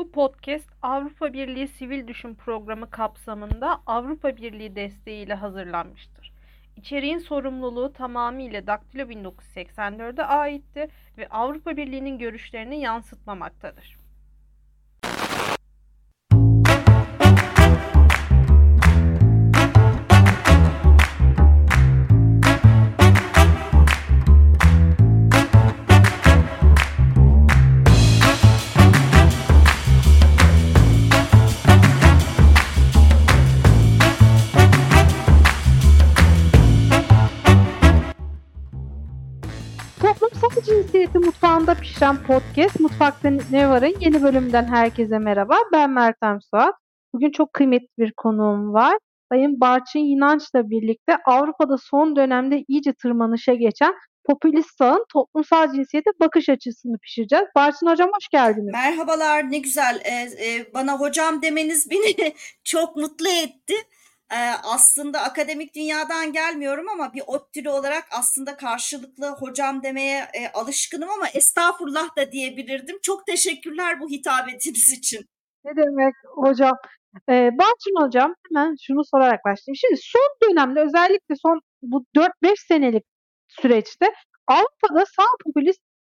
Bu podcast Avrupa Birliği Sivil Düşün Programı kapsamında Avrupa Birliği desteğiyle hazırlanmıştır. İçeriğin sorumluluğu tamamıyla Daktilo 1984'e aitti ve Avrupa Birliği'nin görüşlerini yansıtmamaktadır. Pişiren podcast Mutfakta Ne Var'ın yeni bölümünden herkese merhaba. Ben Meltem Suat. Bugün çok kıymetli bir konuğum var. Sayın Barçın İnanç'la birlikte Avrupa'da son dönemde iyice tırmanışa geçen popülist sağın toplumsal cinsiyete bakış açısını pişireceğiz. Barçın Hocam hoş geldiniz. Merhabalar ne güzel ee, e, bana hocam demeniz beni çok mutlu etti. Ee, aslında akademik dünyadan gelmiyorum ama bir ODTÜ'lü olarak aslında karşılıklı hocam demeye e, alışkınım ama estağfurullah da diyebilirdim. Çok teşekkürler bu hitabetiniz için. Ne demek hocam? Ee, Barçın Hocam hemen şunu sorarak başlayayım. Şimdi son dönemde özellikle son bu 4-5 senelik süreçte Avrupa'da sağ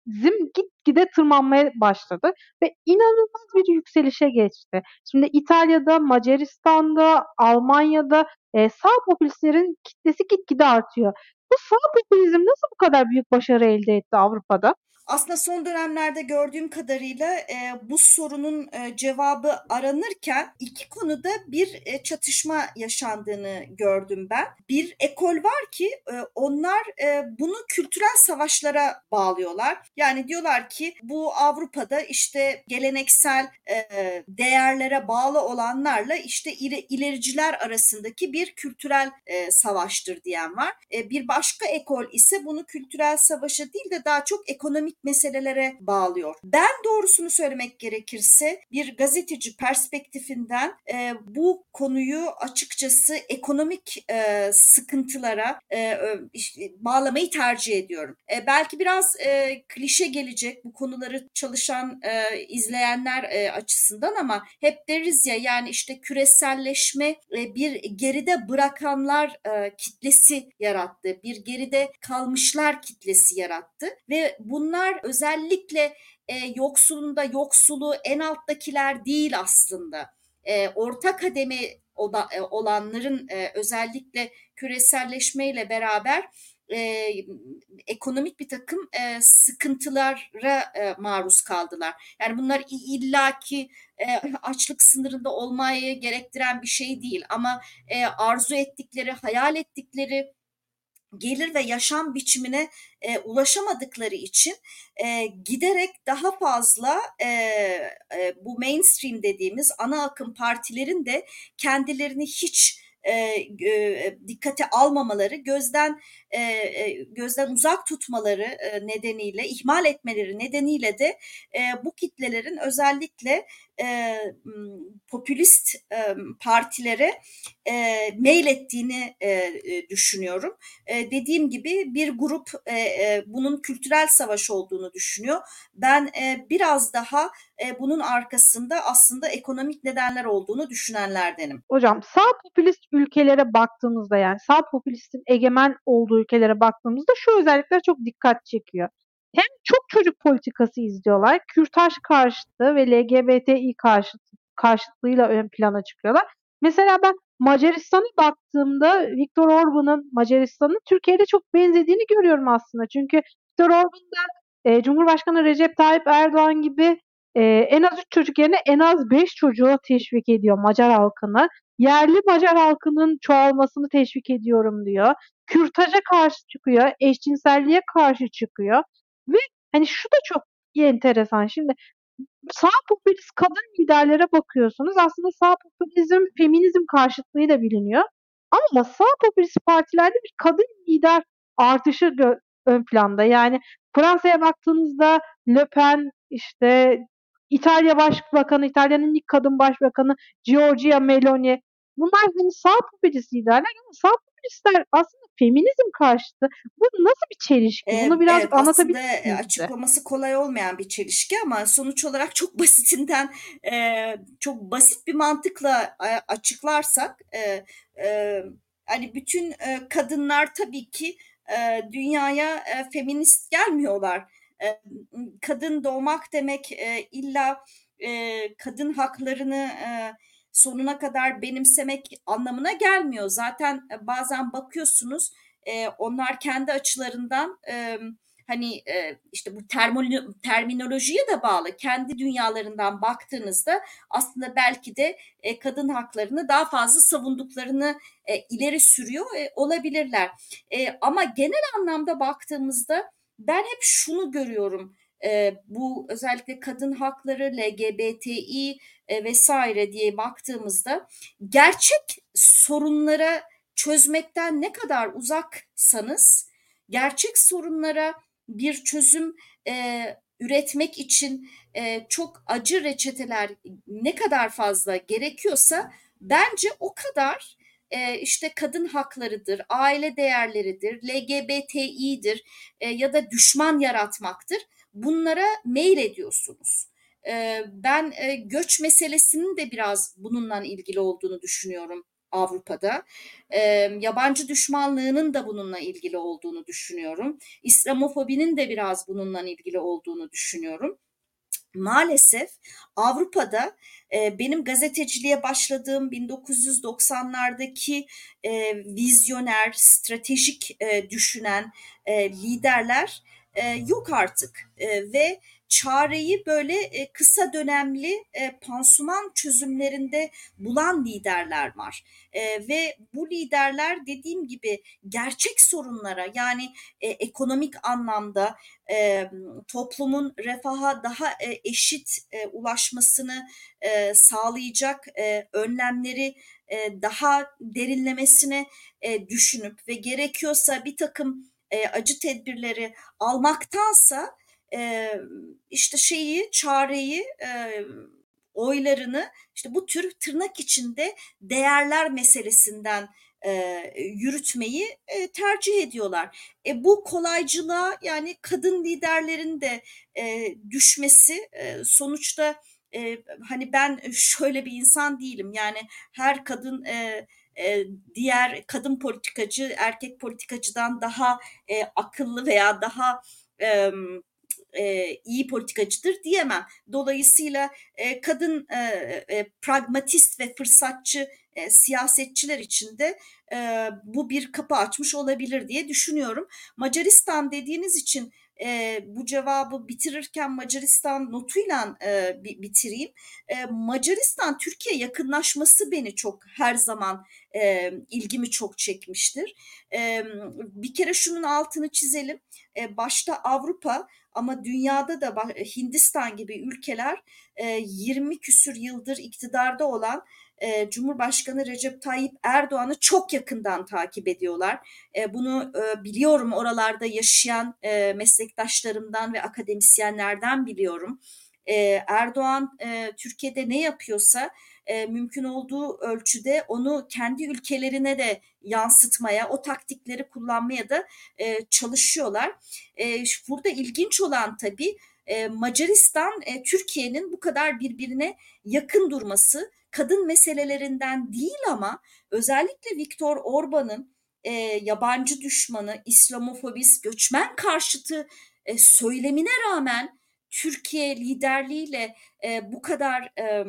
popülizm gitgide tırmanmaya başladı ve inanılmaz bir yükselişe geçti. Şimdi İtalya'da, Macaristan'da, Almanya'da e, sağ popülistlerin kitlesi gitgide artıyor. Bu sağ popülizm nasıl bu kadar büyük başarı elde etti Avrupa'da? Aslında son dönemlerde gördüğüm kadarıyla e, bu sorunun e, cevabı aranırken iki konuda bir e, çatışma yaşandığını gördüm ben. Bir ekol var ki e, onlar e, bunu kültürel savaşlara bağlıyorlar. Yani diyorlar ki bu Avrupa'da işte geleneksel e, değerlere bağlı olanlarla işte ilericiler arasındaki bir kültürel e, savaştır diyen var. E, bir başka ekol ise bunu kültürel savaşa değil de daha çok ekonomik meselelere bağlıyor. Ben doğrusunu söylemek gerekirse bir gazeteci perspektifinden e, bu konuyu açıkçası ekonomik e, sıkıntılara e, işte, bağlamayı tercih ediyorum. E, belki biraz e, klişe gelecek bu konuları çalışan e, izleyenler e, açısından ama hep deriz ya yani işte küreselleşme e, bir geride bırakanlar e, kitlesi yarattı. Bir geride kalmışlar kitlesi yarattı ve bunlar bunlar özellikle e, yoksulunda yoksulu en alttakiler değil aslında. E, orta kademe e, olanların e, özellikle küreselleşmeyle beraber e, ekonomik bir takım e, sıkıntılara e, maruz kaldılar. Yani bunlar illaki e, açlık sınırında olmayı gerektiren bir şey değil ama e, arzu ettikleri, hayal ettikleri gelir ve yaşam biçimine e, ulaşamadıkları için e, giderek daha fazla e, e, bu mainstream dediğimiz ana akım partilerin de kendilerini hiç e, e, dikkate almamaları, gözden e, gözden uzak tutmaları e, nedeniyle, ihmal etmeleri nedeniyle de e, bu kitlelerin özellikle e, popülist e, partilere e, meylettiğini e, düşünüyorum. E, dediğim gibi bir grup e, e, bunun kültürel savaş olduğunu düşünüyor. Ben e, biraz daha e, bunun arkasında aslında ekonomik nedenler olduğunu düşünenlerdenim. Hocam sağ popülist ülkelere baktığımızda yani sağ popülistin egemen olduğu ülkelere baktığımızda şu özellikler çok dikkat çekiyor. Hem çok çocuk politikası izliyorlar, kürtaj karşıtı ve LGBTİ karşıtı, karşıtlığıyla ön plana çıkıyorlar. Mesela ben Macaristan'a baktığımda Viktor Orban'ın Macaristan'ın Türkiye'de çok benzediğini görüyorum aslında. Çünkü Viktor Orban'da e, Cumhurbaşkanı Recep Tayyip Erdoğan gibi e, en az 3 çocuk yerine en az 5 çocuğu teşvik ediyor Macar halkını. Yerli Macar halkının çoğalmasını teşvik ediyorum diyor. Kürtaja karşı çıkıyor, eşcinselliğe karşı çıkıyor. Ve hani şu da çok enteresan. Şimdi sağ popülist kadın liderlere bakıyorsunuz. Aslında sağ popülizm, feminizm karşıtlığı da biliniyor. Ama sağ popülist partilerde bir kadın lider artışı ön planda. Yani Fransa'ya baktığınızda Le Pen, işte İtalya Başbakanı, İtalya'nın ilk kadın başbakanı Giorgia Meloni. Bunlar hani sağ popülist liderler ama sağ popülistler aslında feminizm karşıtı. Bu nasıl bir çelişki? Ee, Bunu birazcık evet, anlatabilir e, misiniz açıklaması kolay olmayan bir çelişki ama sonuç olarak çok basitinden e, çok basit bir mantıkla e, açıklarsak e, e, hani bütün e, kadınlar tabii ki e, dünyaya e, feminist gelmiyorlar. E, kadın doğmak demek e, illa e, kadın haklarını e, sonuna kadar benimsemek anlamına gelmiyor. Zaten e, bazen bakıyorsunuz e, onlar kendi açılarından e, hani e, işte bu termolo- terminolojiye de bağlı kendi dünyalarından baktığınızda aslında belki de e, kadın haklarını daha fazla savunduklarını e, ileri sürüyor e, olabilirler. E, ama genel anlamda baktığımızda ben hep şunu görüyorum. E, bu özellikle kadın hakları, LGBTİ e, vesaire diye baktığımızda gerçek sorunlara çözmekten ne kadar uzaksanız gerçek sorunlara bir çözüm e, üretmek için e, çok acı reçeteler ne kadar fazla gerekiyorsa bence o kadar e, işte kadın haklarıdır, aile değerleridir, LGBTİ'dir e, ya da düşman yaratmaktır. Bunlara mail ediyorsunuz. E, ben e, göç meselesinin de biraz bununla ilgili olduğunu düşünüyorum Avrupa'da. E, yabancı düşmanlığının da bununla ilgili olduğunu düşünüyorum. İslamofobinin de biraz bununla ilgili olduğunu düşünüyorum. Maalesef Avrupa'da e, benim gazeteciliğe başladığım 1990'lardaki e, vizyoner, stratejik düşünen liderler e, yok artık e, ve çareyi böyle e, kısa dönemli e, pansuman çözümlerinde bulan liderler var. E, ve bu liderler dediğim gibi gerçek sorunlara yani e, ekonomik anlamda e, toplumun refaha daha e, eşit e, ulaşmasını e, sağlayacak e, önlemleri e, daha derinlemesine e, düşünüp ve gerekiyorsa bir takım e, acı tedbirleri almaktansa e, işte şeyi çareyi e, oylarını işte bu tür tırnak içinde değerler meselesinden yürütmeyi tercih ediyorlar. E, bu kolaycılığa yani kadın liderlerin de düşmesi sonuçta hani ben şöyle bir insan değilim yani her kadın e, diğer kadın politikacı erkek politikacıdan daha e, akıllı veya daha e, e, iyi politikacıdır diyemem. Dolayısıyla e, kadın e, e, pragmatist ve fırsatçı e, siyasetçiler için de e, bu bir kapı açmış olabilir diye düşünüyorum. Macaristan dediğiniz için e, bu cevabı bitirirken Macaristan notuyla e, bitireyim. E, Macaristan Türkiye yakınlaşması beni çok her zaman e, ilgimi çok çekmiştir. E, bir kere şunun altını çizelim. E, başta Avrupa ama dünyada da Hindistan gibi ülkeler 20 küsür yıldır iktidarda olan Cumhurbaşkanı Recep Tayyip Erdoğan'ı çok yakından takip ediyorlar. Bunu biliyorum oralarda yaşayan meslektaşlarımdan ve akademisyenlerden biliyorum. Erdoğan Türkiye'de ne yapıyorsa e, mümkün olduğu ölçüde onu kendi ülkelerine de yansıtmaya, o taktikleri kullanmaya da e, çalışıyorlar. E, burada ilginç olan tabii e, Macaristan, e, Türkiye'nin bu kadar birbirine yakın durması kadın meselelerinden değil ama özellikle Viktor Orban'ın e, yabancı düşmanı, İslamofobist, göçmen karşıtı e, söylemine rağmen Türkiye liderliğiyle e, bu kadar e,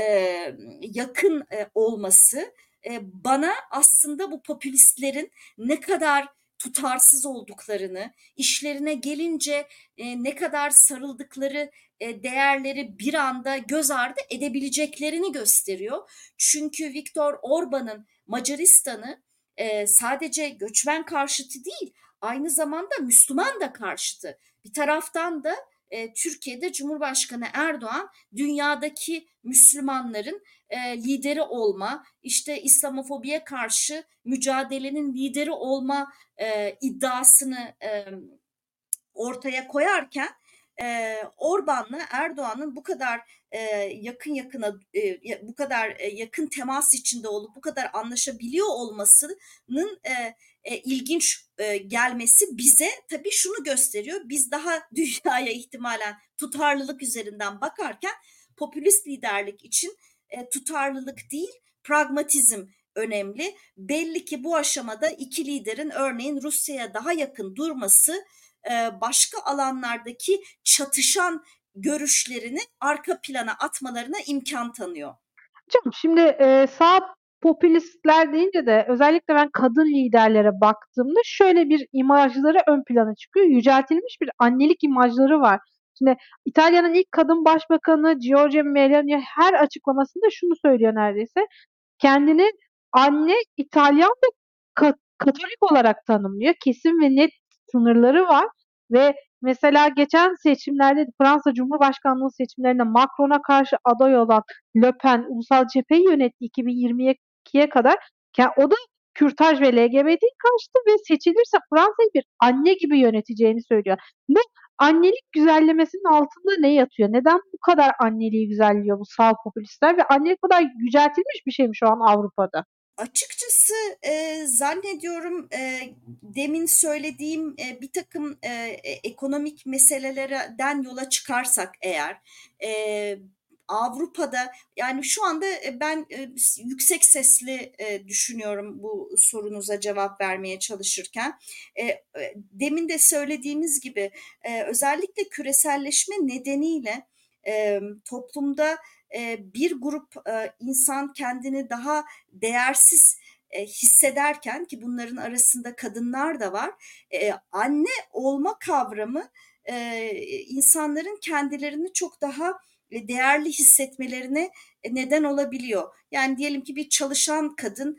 e, yakın e, olması e, bana aslında bu popülistlerin ne kadar tutarsız olduklarını, işlerine gelince e, ne kadar sarıldıkları e, değerleri bir anda göz ardı edebileceklerini gösteriyor. Çünkü Viktor Orban'ın Macaristan'ı e, sadece göçmen karşıtı değil, aynı zamanda Müslüman da karşıtı. Bir taraftan da e, Türkiye'de Cumhurbaşkanı Erdoğan dünyadaki Müslümanların e, lideri olma, işte İslamofobiye karşı mücadelenin lideri olma e, iddiasını e, ortaya koyarken e, Orban'la Erdoğan'ın bu kadar e, yakın yakına e, bu kadar e, yakın temas içinde olup bu kadar anlaşabiliyor olmasının e, e, ilginç e, gelmesi bize tabii şunu gösteriyor. Biz daha dünyaya ihtimalen tutarlılık üzerinden bakarken popülist liderlik için e, tutarlılık değil pragmatizm önemli. Belli ki bu aşamada iki liderin örneğin Rusya'ya daha yakın durması e, başka alanlardaki çatışan görüşlerini arka plana atmalarına imkan tanıyor. Hocam şimdi e, sağ popülistler deyince de özellikle ben kadın liderlere baktığımda şöyle bir imajları ön plana çıkıyor. Yüceltilmiş bir annelik imajları var. Şimdi İtalya'nın ilk kadın başbakanı Giorgia Meloni her açıklamasında şunu söylüyor neredeyse. Kendini anne İtalyan ve Katolik olarak tanımlıyor. Kesin ve net sınırları var ve mesela geçen seçimlerde Fransa Cumhurbaşkanlığı seçimlerinde Macron'a karşı aday olan Le Pen ulusal cepheyi yönetti 2022'ye kadar. Yani o da kürtaj ve LGBT karşıtı ve seçilirse Fransa'yı bir anne gibi yöneteceğini söylüyor. Bu annelik güzellemesinin altında ne yatıyor? Neden bu kadar anneliği güzelliyor bu sağ popülistler ve annelik kadar yüceltilmiş bir şey mi şu an Avrupa'da? Açıkçası e, zannediyorum e, demin söylediğim e, bir takım e, ekonomik meselelerden yola çıkarsak eğer e, Avrupa'da yani şu anda ben yüksek sesli düşünüyorum bu sorunuza cevap vermeye çalışırken. Demin de söylediğimiz gibi özellikle küreselleşme nedeniyle toplumda bir grup insan kendini daha değersiz hissederken ki bunların arasında kadınlar da var anne olma kavramı insanların kendilerini çok daha değerli hissetmelerine neden olabiliyor. Yani diyelim ki bir çalışan kadın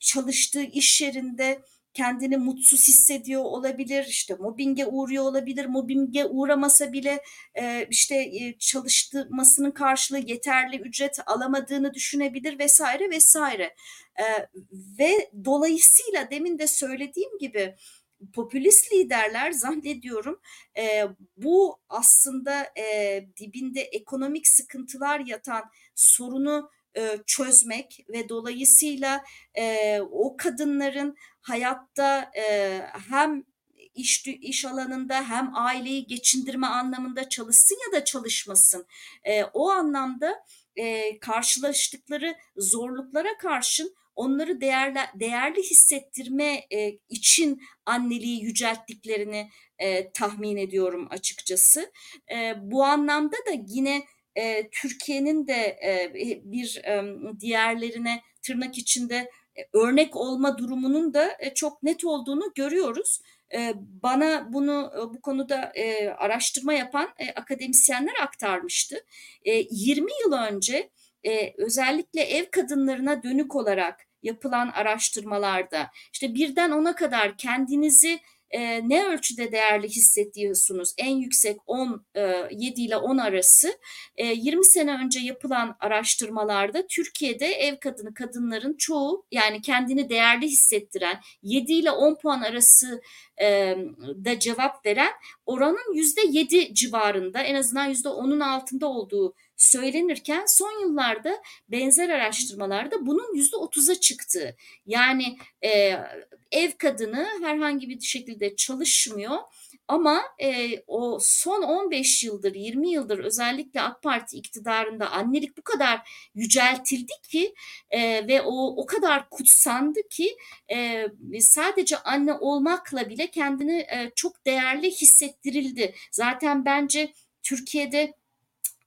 çalıştığı iş yerinde kendini mutsuz hissediyor olabilir, işte mobbinge uğruyor olabilir, mobbinge uğramasa bile e, işte e, çalıştırmasının karşılığı yeterli ücret alamadığını düşünebilir vesaire vesaire. E, ve dolayısıyla demin de söylediğim gibi popülist liderler zannediyorum e, bu aslında e, dibinde ekonomik sıkıntılar yatan sorunu e, çözmek ve dolayısıyla e, o kadınların hayatta e, hem iş iş alanında hem aileyi geçindirme anlamında çalışsın ya da çalışmasın. E, o anlamda e, karşılaştıkları zorluklara karşın onları değerli, değerli hissettirme e, için anneliği yücelttiklerini e, tahmin ediyorum açıkçası. E, bu anlamda da yine e, Türkiye'nin de e, bir e, diğerlerine tırnak içinde e, örnek olma durumunun da e, çok net olduğunu görüyoruz. E, bana bunu bu konuda araştırma yapan akademisyenler aktarmıştı. E, 20 yıl önce e, özellikle ev kadınlarına dönük olarak yapılan araştırmalarda işte birden ona kadar kendinizi e, ne ölçüde değerli hissediyorsunuz? En yüksek 10 e, 7 ile 10 arası. E, 20 sene önce yapılan araştırmalarda Türkiye'de ev kadını kadınların çoğu yani kendini değerli hissettiren 7 ile 10 puan arası e, da cevap veren oranın %7 civarında en azından %10'un altında olduğu söylenirken son yıllarda benzer araştırmalarda bunun yüzde otuza çıktı. Yani e, ev kadını herhangi bir şekilde çalışmıyor ama e, o son 15 yıldır 20 yıldır özellikle AK Parti iktidarında annelik bu kadar yüceltildi ki e, ve o o kadar kutsandı ki e, sadece anne olmakla bile kendini e, çok değerli hissettirildi. Zaten bence Türkiye'de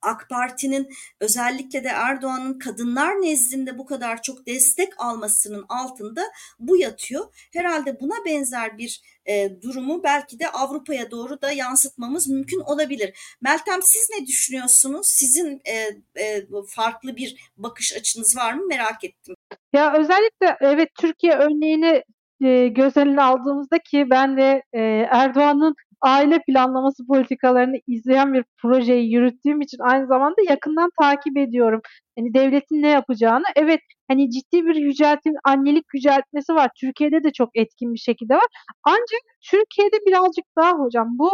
AK Parti'nin özellikle de Erdoğan'ın kadınlar nezdinde bu kadar çok destek almasının altında bu yatıyor. Herhalde buna benzer bir e, durumu belki de Avrupa'ya doğru da yansıtmamız mümkün olabilir. Meltem siz ne düşünüyorsunuz? Sizin e, e, farklı bir bakış açınız var mı? Merak ettim. Ya özellikle evet Türkiye örneğini e, göz önüne aldığımızda ki ben de e, Erdoğan'ın aile planlaması politikalarını izleyen bir projeyi yürüttüğüm için aynı zamanda yakından takip ediyorum. Hani devletin ne yapacağını. Evet hani ciddi bir yüceltim, annelik yüceltmesi var. Türkiye'de de çok etkin bir şekilde var. Ancak Türkiye'de birazcık daha hocam bu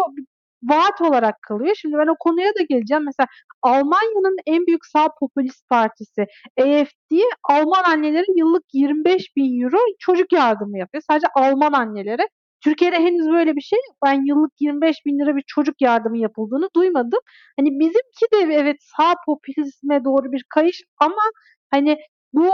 vaat olarak kalıyor. Şimdi ben o konuya da geleceğim. Mesela Almanya'nın en büyük sağ popülist partisi AFD Alman annelere yıllık 25 bin euro çocuk yardımı yapıyor. Sadece Alman annelere. Türkiye'de henüz böyle bir şey. Ben yıllık 25 bin lira bir çocuk yardımı yapıldığını duymadım. Hani bizimki de evet sağ popülizme doğru bir kayış ama hani bu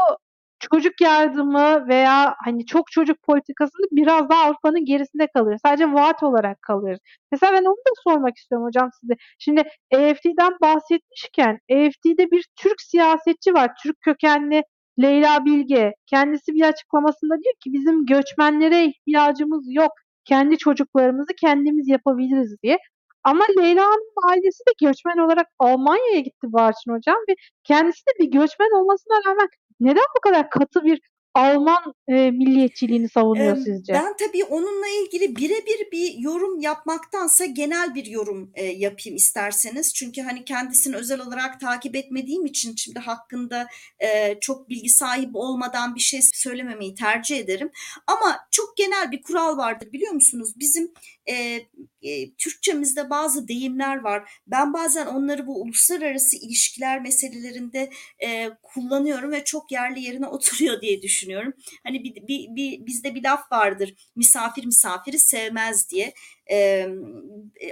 çocuk yardımı veya hani çok çocuk politikasında biraz daha Avrupa'nın gerisinde kalıyor. Sadece vaat olarak kalıyoruz. Mesela ben onu da sormak istiyorum hocam size. Şimdi AFD'den bahsetmişken AFD'de bir Türk siyasetçi var. Türk kökenli Leyla Bilge. Kendisi bir açıklamasında diyor ki bizim göçmenlere ihtiyacımız yok. Kendi çocuklarımızı kendimiz yapabiliriz diye. Ama Leyla'nın ailesi de göçmen olarak Almanya'ya gitti Barçın Hocam ve kendisi de bir göçmen olmasına rağmen neden bu kadar katı bir Alman e, milliyetçiliğini savunuyor Ee, sizce? Ben tabii onunla ilgili birebir bir yorum yapmaktansa genel bir yorum e, yapayım isterseniz. Çünkü hani kendisini özel olarak takip etmediğim için şimdi hakkında e, çok bilgi sahibi olmadan bir şey söylememeyi tercih ederim. Ama çok genel bir kural vardır biliyor musunuz? Bizim e, e, Türkçemizde bazı deyimler var. Ben bazen onları bu uluslararası ilişkiler meselelerinde e, kullanıyorum ve çok yerli yerine oturuyor diye düşünüyorum. Hani bir, bir, bir, bizde bir laf vardır misafir misafiri sevmez diye. E,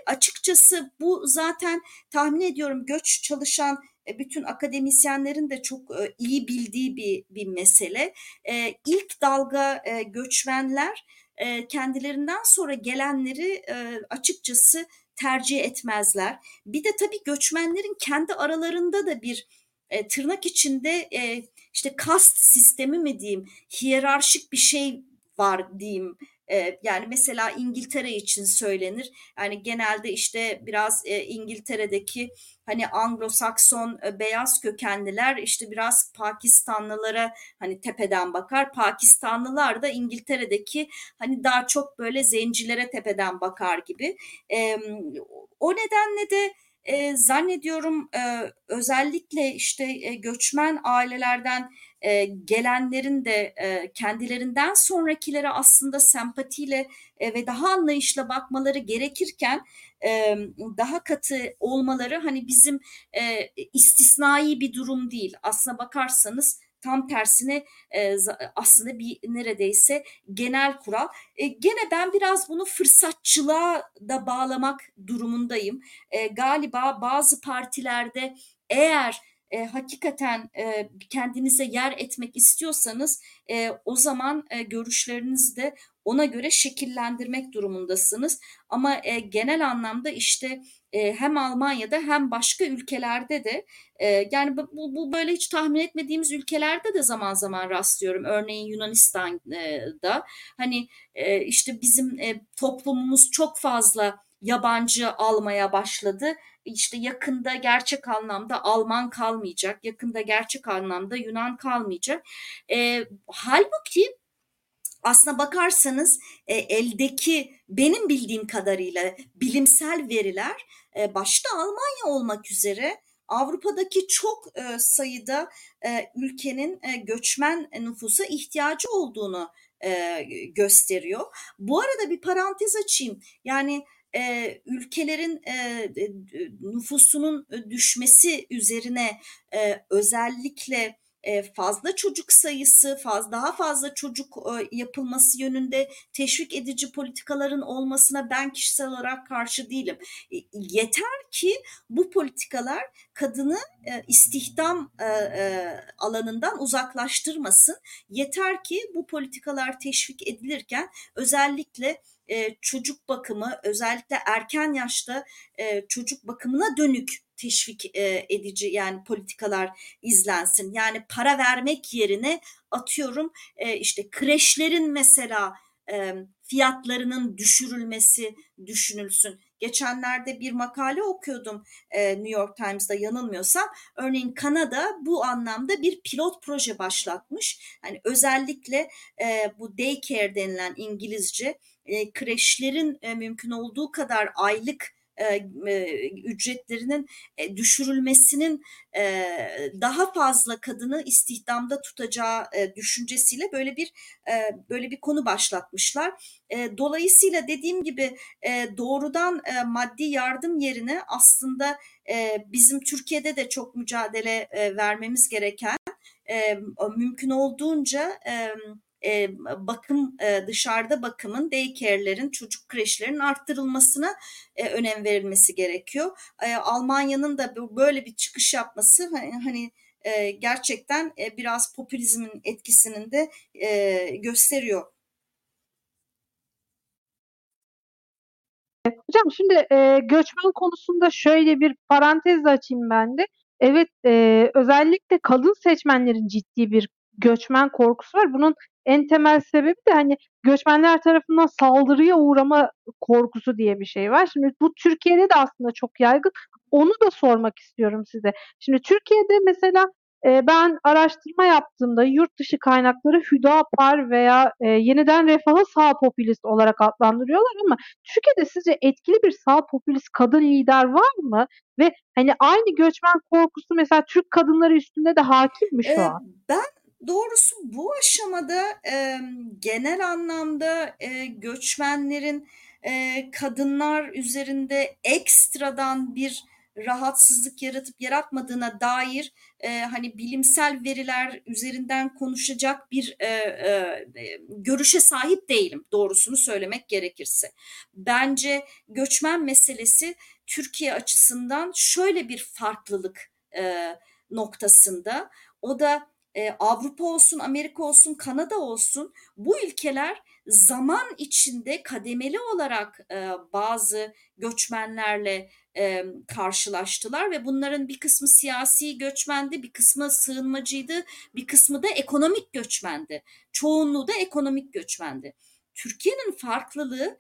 açıkçası bu zaten tahmin ediyorum göç çalışan bütün akademisyenlerin de çok iyi bildiği bir, bir mesele. E, ilk dalga e, göçmenler e, kendilerinden sonra gelenleri e, açıkçası tercih etmezler. Bir de tabii göçmenlerin kendi aralarında da bir e, tırnak içinde e, işte kast sistemi mi diyeyim, hiyerarşik bir şey var diyeyim. Yani mesela İngiltere için söylenir. Yani genelde işte biraz İngiltere'deki hani Anglo-Sakson beyaz kökenliler işte biraz Pakistanlılara hani tepeden bakar. Pakistanlılar da İngiltere'deki hani daha çok böyle zencilere tepeden bakar gibi. O nedenle de e, zannediyorum e, özellikle işte e, göçmen ailelerden e, gelenlerin de e, kendilerinden sonrakilere aslında sempatiyle e, ve daha anlayışla bakmaları gerekirken e, daha katı olmaları hani bizim e, istisnai bir durum değil. Aslına bakarsanız tam tersine e, aslında bir neredeyse genel kural. E, gene ben biraz bunu fırsatçılığa da bağlamak durumundayım. E, galiba bazı partilerde eğer e, hakikaten e, kendinize yer etmek istiyorsanız e, o zaman e, görüşlerinizi de ona göre şekillendirmek durumundasınız. Ama e, genel anlamda işte e, hem Almanya'da hem başka ülkelerde de e, yani bu, bu böyle hiç tahmin etmediğimiz ülkelerde de zaman zaman rastlıyorum. Örneğin Yunanistan'da hani e, işte bizim e, toplumumuz çok fazla yabancı almaya başladı. İşte yakında gerçek anlamda Alman kalmayacak, yakında gerçek anlamda Yunan kalmayacak. E, halbuki aslına bakarsanız e, eldeki benim bildiğim kadarıyla bilimsel veriler e, başta Almanya olmak üzere Avrupa'daki çok e, sayıda e, ülkenin e, göçmen nüfusa ihtiyacı olduğunu e, gösteriyor. Bu arada bir parantez açayım. Yani e, ülkelerin e, nüfusunun düşmesi üzerine e, özellikle fazla çocuk sayısı, fazla daha fazla çocuk yapılması yönünde teşvik edici politikaların olmasına ben kişisel olarak karşı değilim. Yeter ki bu politikalar kadını istihdam alanından uzaklaştırmasın. Yeter ki bu politikalar teşvik edilirken özellikle çocuk bakımı özellikle erken yaşta çocuk bakımına dönük teşvik e, edici yani politikalar izlensin. Yani para vermek yerine atıyorum e, işte kreşlerin mesela e, fiyatlarının düşürülmesi düşünülsün. Geçenlerde bir makale okuyordum New York Times'da yanılmıyorsam. Örneğin Kanada bu anlamda bir pilot proje başlatmış. Yani özellikle e, bu daycare denilen İngilizce kreşlerin mümkün olduğu kadar aylık ücretlerinin düşürülmesinin daha fazla kadını istihdamda tutacağı düşüncesiyle böyle bir böyle bir konu başlatmışlar. Dolayısıyla dediğim gibi doğrudan maddi yardım yerine aslında bizim Türkiye'de de çok mücadele vermemiz gereken mümkün olduğunca e, bakım e, dışarıda bakımın, daycare'lerin, çocuk kreşlerinin arttırılmasına e, önem verilmesi gerekiyor. E, Almanya'nın da böyle bir çıkış yapması hani e, gerçekten e, biraz popülizmin etkisinin de e, gösteriyor. Hocam şimdi e, göçmen konusunda şöyle bir parantez açayım ben de. Evet e, özellikle kadın seçmenlerin ciddi bir göçmen korkusu var. Bunun en temel sebebi de hani göçmenler tarafından saldırıya uğrama korkusu diye bir şey var. Şimdi bu Türkiye'de de aslında çok yaygın. Onu da sormak istiyorum size. Şimdi Türkiye'de mesela e, ben araştırma yaptığımda yurt dışı kaynakları Hüdapar veya e, yeniden refahı sağ popülist olarak adlandırıyorlar ama Türkiye'de sizce etkili bir sağ popülist kadın lider var mı? Ve hani aynı göçmen korkusu mesela Türk kadınları üstünde de hakim mi şu ee, an? Ben Doğrusu bu aşamada e, genel anlamda e, göçmenlerin e, kadınlar üzerinde ekstradan bir rahatsızlık yaratıp yaratmadığına dair e, hani bilimsel veriler üzerinden konuşacak bir e, e, görüşe sahip değilim doğrusunu söylemek gerekirse. Bence göçmen meselesi Türkiye açısından şöyle bir farklılık e, noktasında o da e, Avrupa olsun, Amerika olsun, Kanada olsun bu ülkeler zaman içinde kademeli olarak e, bazı göçmenlerle e, karşılaştılar ve bunların bir kısmı siyasi göçmendi, bir kısmı sığınmacıydı, bir kısmı da ekonomik göçmendi. Çoğunluğu da ekonomik göçmendi. Türkiye'nin farklılığı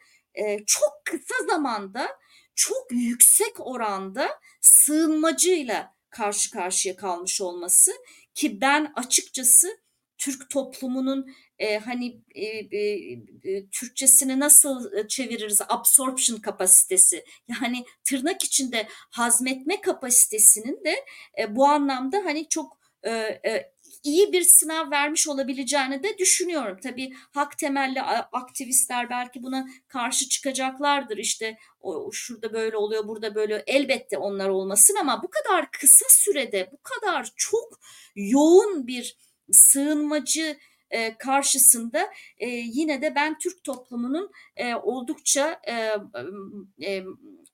çok kısa zamanda çok yüksek oranda sığınmacıyla karşı karşıya kalmış olması ki ben açıkçası Türk toplumunun e, hani e, e, e, Türkçesini nasıl çeviririz? Absorption kapasitesi yani tırnak içinde hazmetme kapasitesinin de e, bu anlamda hani çok e, e, iyi bir sınav vermiş olabileceğini de düşünüyorum. Tabii hak temelli aktivistler belki buna karşı çıkacaklardır. İşte o, şurada böyle oluyor, burada böyle elbette onlar olmasın ama bu kadar kısa sürede bu kadar çok yoğun bir sığınmacı e, karşısında e, yine de ben Türk toplumunun e, oldukça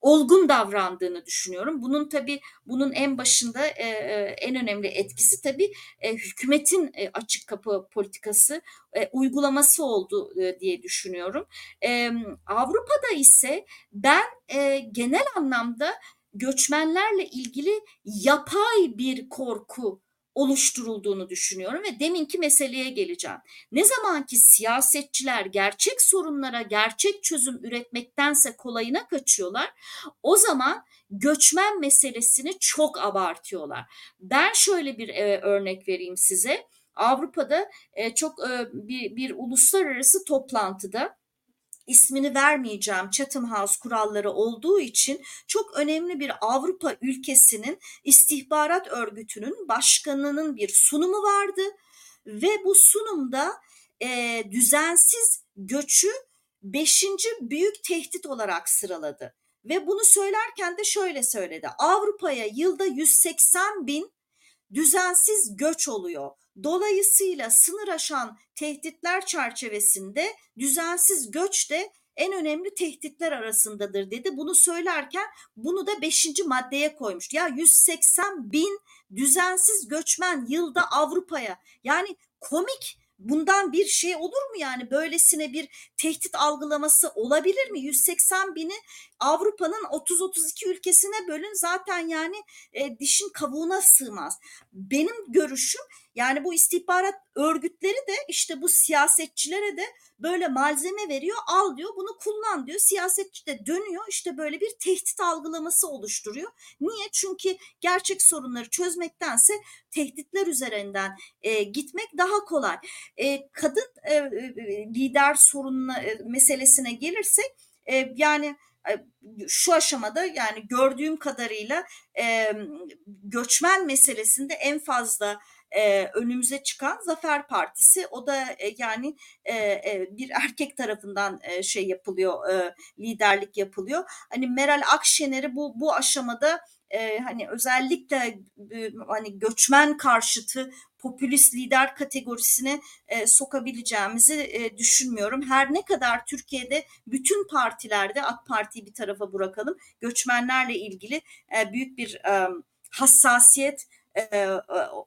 olgun davrandığını düşünüyorum. Bunun tabii bunun en başında en önemli etkisi tabii e, hükümetin açık kapı politikası uygulaması oldu diye düşünüyorum. E, Avrupa'da ise ben genel anlamda göçmenlerle ilgili yapay bir korku oluşturulduğunu düşünüyorum ve deminki meseleye geleceğim. Ne zaman ki siyasetçiler gerçek sorunlara gerçek çözüm üretmektense kolayına kaçıyorlar, o zaman göçmen meselesini çok abartıyorlar. Ben şöyle bir e, örnek vereyim size. Avrupa'da e, çok e, bir, bir uluslararası toplantıda ismini vermeyeceğim Chatham House kuralları olduğu için çok önemli bir Avrupa ülkesinin istihbarat örgütünün başkanının bir sunumu vardı ve bu sunumda e, düzensiz göçü beşinci büyük tehdit olarak sıraladı. Ve bunu söylerken de şöyle söyledi. Avrupa'ya yılda 180 bin düzensiz göç oluyor. Dolayısıyla sınır aşan tehditler çerçevesinde düzensiz göç de en önemli tehditler arasındadır dedi. Bunu söylerken bunu da beşinci maddeye koymuş. Ya 180 bin düzensiz göçmen yılda Avrupa'ya yani komik bundan bir şey olur mu yani böylesine bir tehdit algılaması olabilir mi? 180 bini Avrupa'nın 30-32 ülkesine bölün zaten yani e, dişin kavuğuna sığmaz. Benim görüşüm yani bu istihbarat örgütleri de işte bu siyasetçilere de böyle malzeme veriyor al diyor bunu kullan diyor. Siyasetçi de dönüyor işte böyle bir tehdit algılaması oluşturuyor. Niye? Çünkü gerçek sorunları çözmektense tehditler üzerinden e, gitmek daha kolay. E, kadın e, e lider sorununa e, meselesine gelirsek e, yani şu aşamada yani gördüğüm kadarıyla e, göçmen meselesinde en fazla e, önümüze çıkan Zafer Partisi. O da e, yani e, e, bir erkek tarafından e, şey yapılıyor, e, liderlik yapılıyor. Hani Meral Akşener'i bu bu aşamada e, hani özellikle e, hani göçmen karşıtı popülist lider kategorisine e, sokabileceğimizi e, düşünmüyorum. Her ne kadar Türkiye'de bütün partilerde AK Parti'yi bir tarafa bırakalım göçmenlerle ilgili e, büyük bir e, hassasiyet e,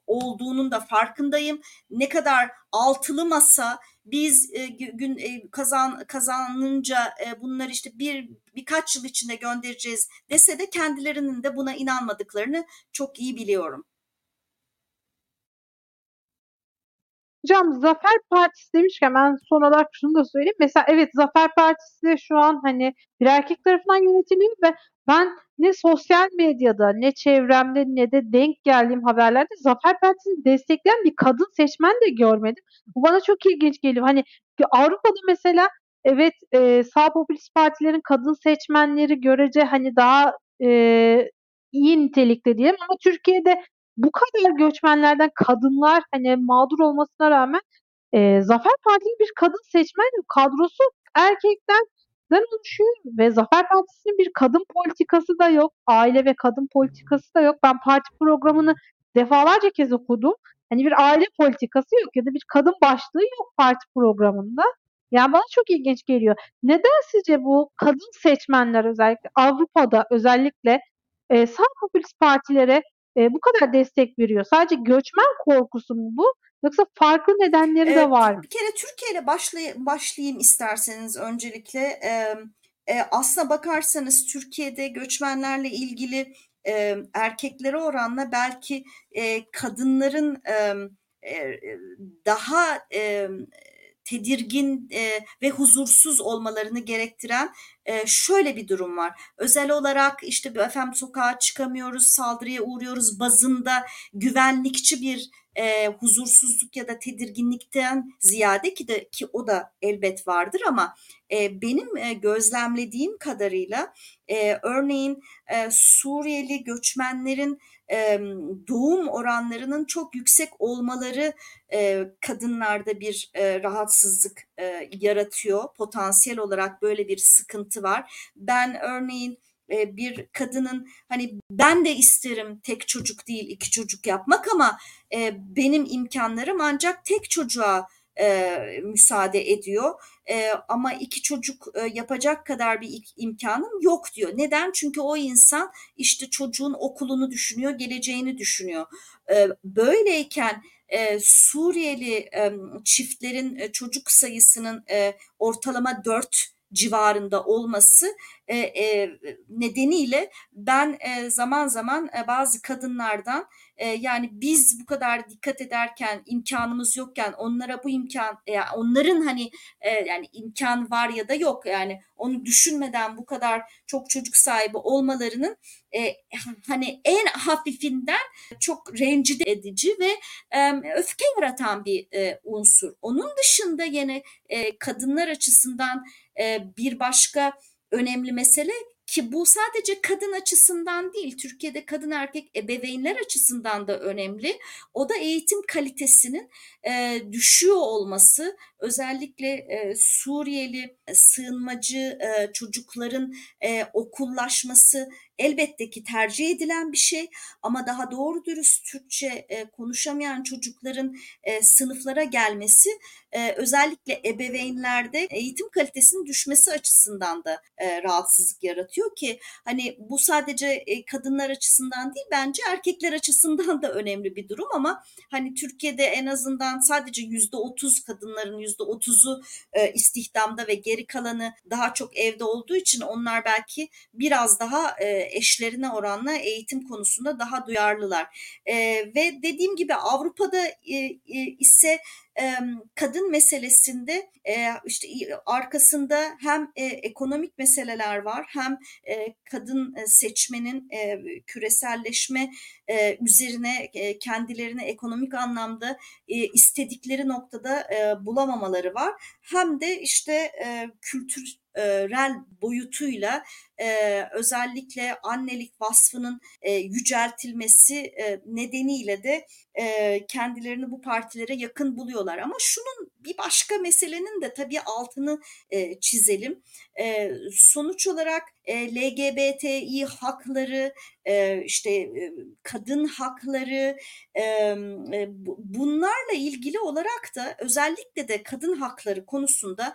olduğunun da farkındayım. Ne kadar altılı masa biz e, gün e, kazan kazanınca e, bunları işte bir birkaç yıl içinde göndereceğiz dese de kendilerinin de buna inanmadıklarını çok iyi biliyorum. Hocam Zafer Partisi demişken ben son olarak şunu da söyleyeyim. Mesela evet Zafer Partisi şu an hani bir erkek tarafından yönetiliyor ve ben ne sosyal medyada ne çevremde ne de denk geldiğim haberlerde Zafer Partisi'ni destekleyen bir kadın seçmen de görmedim. Bu bana çok ilginç geliyor. Hani Avrupa'da mesela evet e, sağ popülist partilerin kadın seçmenleri görece hani daha e, iyi nitelikte diyelim ama Türkiye'de bu kadar göçmenlerden kadınlar hani mağdur olmasına rağmen e, Zafer Partili bir kadın seçmen kadrosu erkeklerden oluşuyor ve Zafer Partisi'nin bir kadın politikası da yok. Aile ve kadın politikası da yok. Ben parti programını defalarca kez okudum. Hani bir aile politikası yok ya da bir kadın başlığı yok parti programında. Yani bana çok ilginç geliyor. Neden sizce bu kadın seçmenler özellikle Avrupa'da özellikle e, sağ popülist partilere e, bu kadar destek veriyor? Sadece göçmen korkusu mu bu? Yoksa farklı nedenleri de var mı? Bir kere Türkiye ile başlay başlayayım isterseniz öncelikle. E, e, aslına bakarsanız Türkiye'de göçmenlerle ilgili e, erkeklere oranla belki e, kadınların e, e, daha e, tedirgin e, ve huzursuz olmalarını gerektiren e, şöyle bir durum var. Özel olarak işte efendim sokağa çıkamıyoruz, saldırıya uğruyoruz bazında güvenlikçi bir e, huzursuzluk ya da tedirginlikten ziyade ki de ki o da elbet vardır ama e, benim e, gözlemlediğim kadarıyla e, örneğin e, Suriyeli göçmenlerin e, doğum oranlarının çok yüksek olmaları e, kadınlarda bir e, rahatsızlık e, yaratıyor. Potansiyel olarak böyle bir sıkıntı var. Ben örneğin e, bir kadının hani ben de isterim tek çocuk değil iki çocuk yapmak ama e, benim imkanlarım ancak tek çocuğa e, müsaade ediyor. E, ama iki çocuk e, yapacak kadar bir imkanım yok diyor. Neden? Çünkü o insan işte çocuğun okulunu düşünüyor, geleceğini düşünüyor. E, böyleyken e, Suriyeli e, çiftlerin e, çocuk sayısının e, ortalama dört civarında olması e, e, nedeniyle ben e, zaman zaman e, bazı kadınlardan e, yani biz bu kadar dikkat ederken imkanımız yokken onlara bu imkan yani onların hani e, yani imkan var ya da yok yani onu düşünmeden bu kadar çok çocuk sahibi olmalarının e, hani en hafifinden çok rencide edici ve e, öfke yaratan bir e, unsur. Onun dışında yine e, kadınlar açısından e, bir başka önemli mesele ki bu sadece kadın açısından değil, Türkiye'de kadın erkek ebeveynler açısından da önemli. O da eğitim kalitesinin e, düşüyor olması, özellikle e, Suriyeli sığınmacı e, çocukların e, okullaşması elbette ki tercih edilen bir şey. Ama daha doğru dürüst Türkçe e, konuşamayan çocukların e, sınıflara gelmesi e, özellikle ebeveynlerde eğitim kalitesinin düşmesi açısından da e, rahatsızlık yaratıyor ki hani bu sadece e, kadınlar açısından değil bence erkekler açısından da önemli bir durum. Ama hani Türkiye'de en azından sadece yüzde otuz kadınların yüzde otuzu e, istihdamda ve geri kalanı daha çok evde olduğu için onlar belki biraz daha e, eşlerine oranla eğitim konusunda daha duyarlılar. E, ve dediğim gibi Avrupa'da ise kadın meselesinde işte arkasında hem ekonomik meseleler var hem kadın seçmenin küreselleşme üzerine kendilerini ekonomik anlamda istedikleri noktada bulamamaları var. Hem de işte kültür rel boyutuyla e, özellikle annelik vasfının e, yüceltilmesi e, nedeniyle de e, kendilerini bu partilere yakın buluyorlar. Ama şunun bir başka meselenin de tabii altını e, çizelim. E, sonuç olarak e, LGBTİ hakları, e, işte e, kadın hakları, e, e, bunlarla ilgili olarak da özellikle de kadın hakları konusunda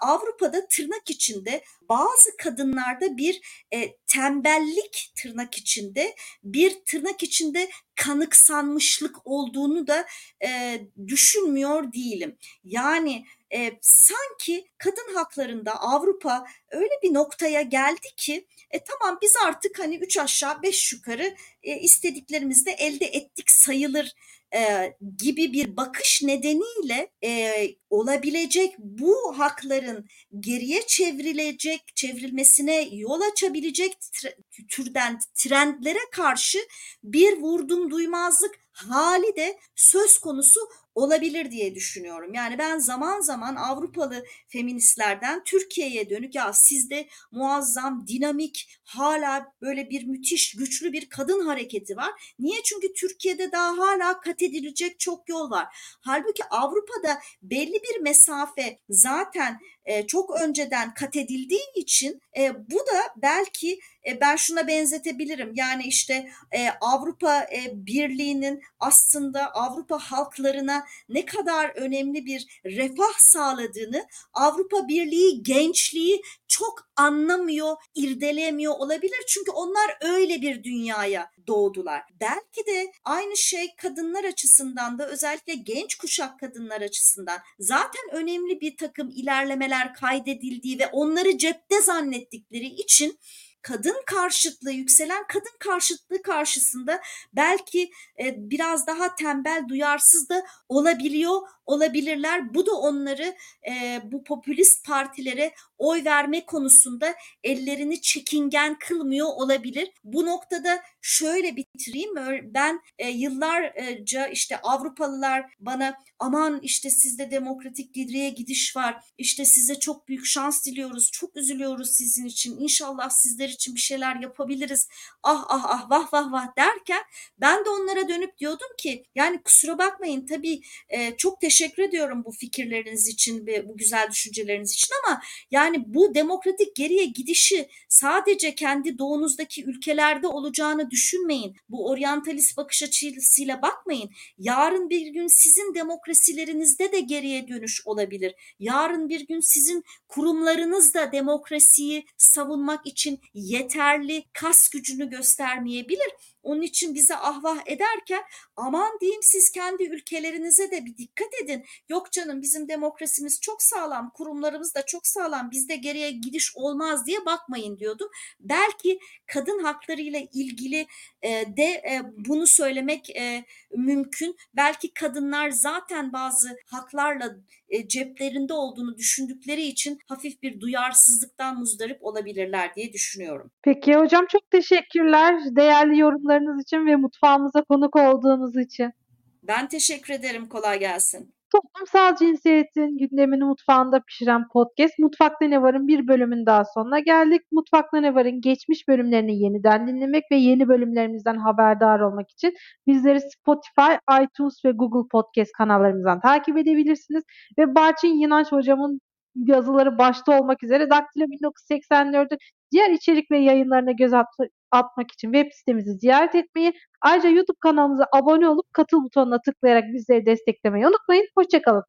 Avrupa'da tırnak içinde bazı kadınlarda bir e, tembellik tırnak içinde bir tırnak içinde kanıksanmışlık olduğunu da e, düşünmüyor değilim. Yani e, sanki kadın haklarında Avrupa öyle bir noktaya geldi ki e, tamam biz artık hani üç aşağı beş yukarı e, istediklerimizi de elde ettik sayılır e, gibi bir bakış nedeniyle e, olabilecek bu hakların geriye çevrilecek, çevrilmesine yol açabilecek türden trendlere karşı bir vurdum duymazlık hali de söz konusu olabilir diye düşünüyorum. Yani ben zaman zaman Avrupalı feministlerden Türkiye'ye dönük ya sizde muazzam, dinamik, hala böyle bir müthiş, güçlü bir kadın hareketi var. Niye? Çünkü Türkiye'de daha hala kat edilecek çok yol var. Halbuki Avrupa'da belli bir mesafe zaten e, çok önceden kat edildiği için e, bu da belki e, ben şuna benzetebilirim. Yani işte e, Avrupa e, Birliği'nin aslında Avrupa halklarına ne kadar önemli bir refah sağladığını Avrupa Birliği gençliği çok anlamıyor, irdelemiyor olabilir. Çünkü onlar öyle bir dünyaya doğdular. Belki de aynı şey kadınlar açısından da özellikle genç kuşak kadınlar açısından zaten önemli bir takım ilerlemeler kaydedildiği ve onları cepte zannettikleri için kadın karşıtlığı, yükselen kadın karşıtlığı karşısında belki e, biraz daha tembel, duyarsız da olabiliyor, olabilirler. Bu da onları e, bu popülist partilere oy verme konusunda ellerini çekingen kılmıyor olabilir. Bu noktada şöyle bitireyim. Ben e, yıllarca işte Avrupalılar bana aman işte sizde demokratik geriye gidiş var. İşte size çok büyük şans diliyoruz. Çok üzülüyoruz sizin için. İnşallah sizler için bir şeyler yapabiliriz. Ah ah ah vah vah vah derken ben de onlara dönüp diyordum ki yani kusura bakmayın tabii e, çok teşekkür ediyorum bu fikirleriniz için ve bu güzel düşünceleriniz için ama yani bu demokratik geriye gidişi sadece kendi doğunuzdaki ülkelerde olacağını düşünmeyin. Bu oryantalist bakış açısıyla bakmayın. Yarın bir gün sizin demokrasilerinizde de geriye dönüş olabilir. Yarın bir gün sizin kurumlarınız da demokrasiyi savunmak için yeterli kas gücünü göstermeyebilir. Onun için bize ahvah ederken aman diyeyim siz kendi ülkelerinize de bir dikkat edin. Yok canım bizim demokrasimiz çok sağlam, kurumlarımız da çok sağlam, bizde geriye gidiş olmaz diye bakmayın diyordum. Belki kadın hakları ile ilgili e, de e, bunu söylemek e, mümkün. Belki kadınlar zaten bazı haklarla ceplerinde olduğunu düşündükleri için hafif bir duyarsızlıktan muzdarip olabilirler diye düşünüyorum. Peki hocam çok teşekkürler değerli yorumlarınız için ve mutfağımıza konuk olduğunuz için. Ben teşekkür ederim. Kolay gelsin. Toplumsal cinsiyetin gündemini mutfağında pişiren podcast Mutfakta Ne Var'ın bir bölümün daha sonuna geldik. Mutfakta Ne Var'ın geçmiş bölümlerini yeniden dinlemek ve yeni bölümlerimizden haberdar olmak için bizleri Spotify, iTunes ve Google Podcast kanallarımızdan takip edebilirsiniz. Ve Barçın Yinanç hocamın yazıları başta olmak üzere Daktilo 1984'ün diğer içerik ve yayınlarına göz at atmak için web sitemizi ziyaret etmeyi, ayrıca YouTube kanalımıza abone olup katıl butonuna tıklayarak bizleri desteklemeyi unutmayın. Hoşçakalın.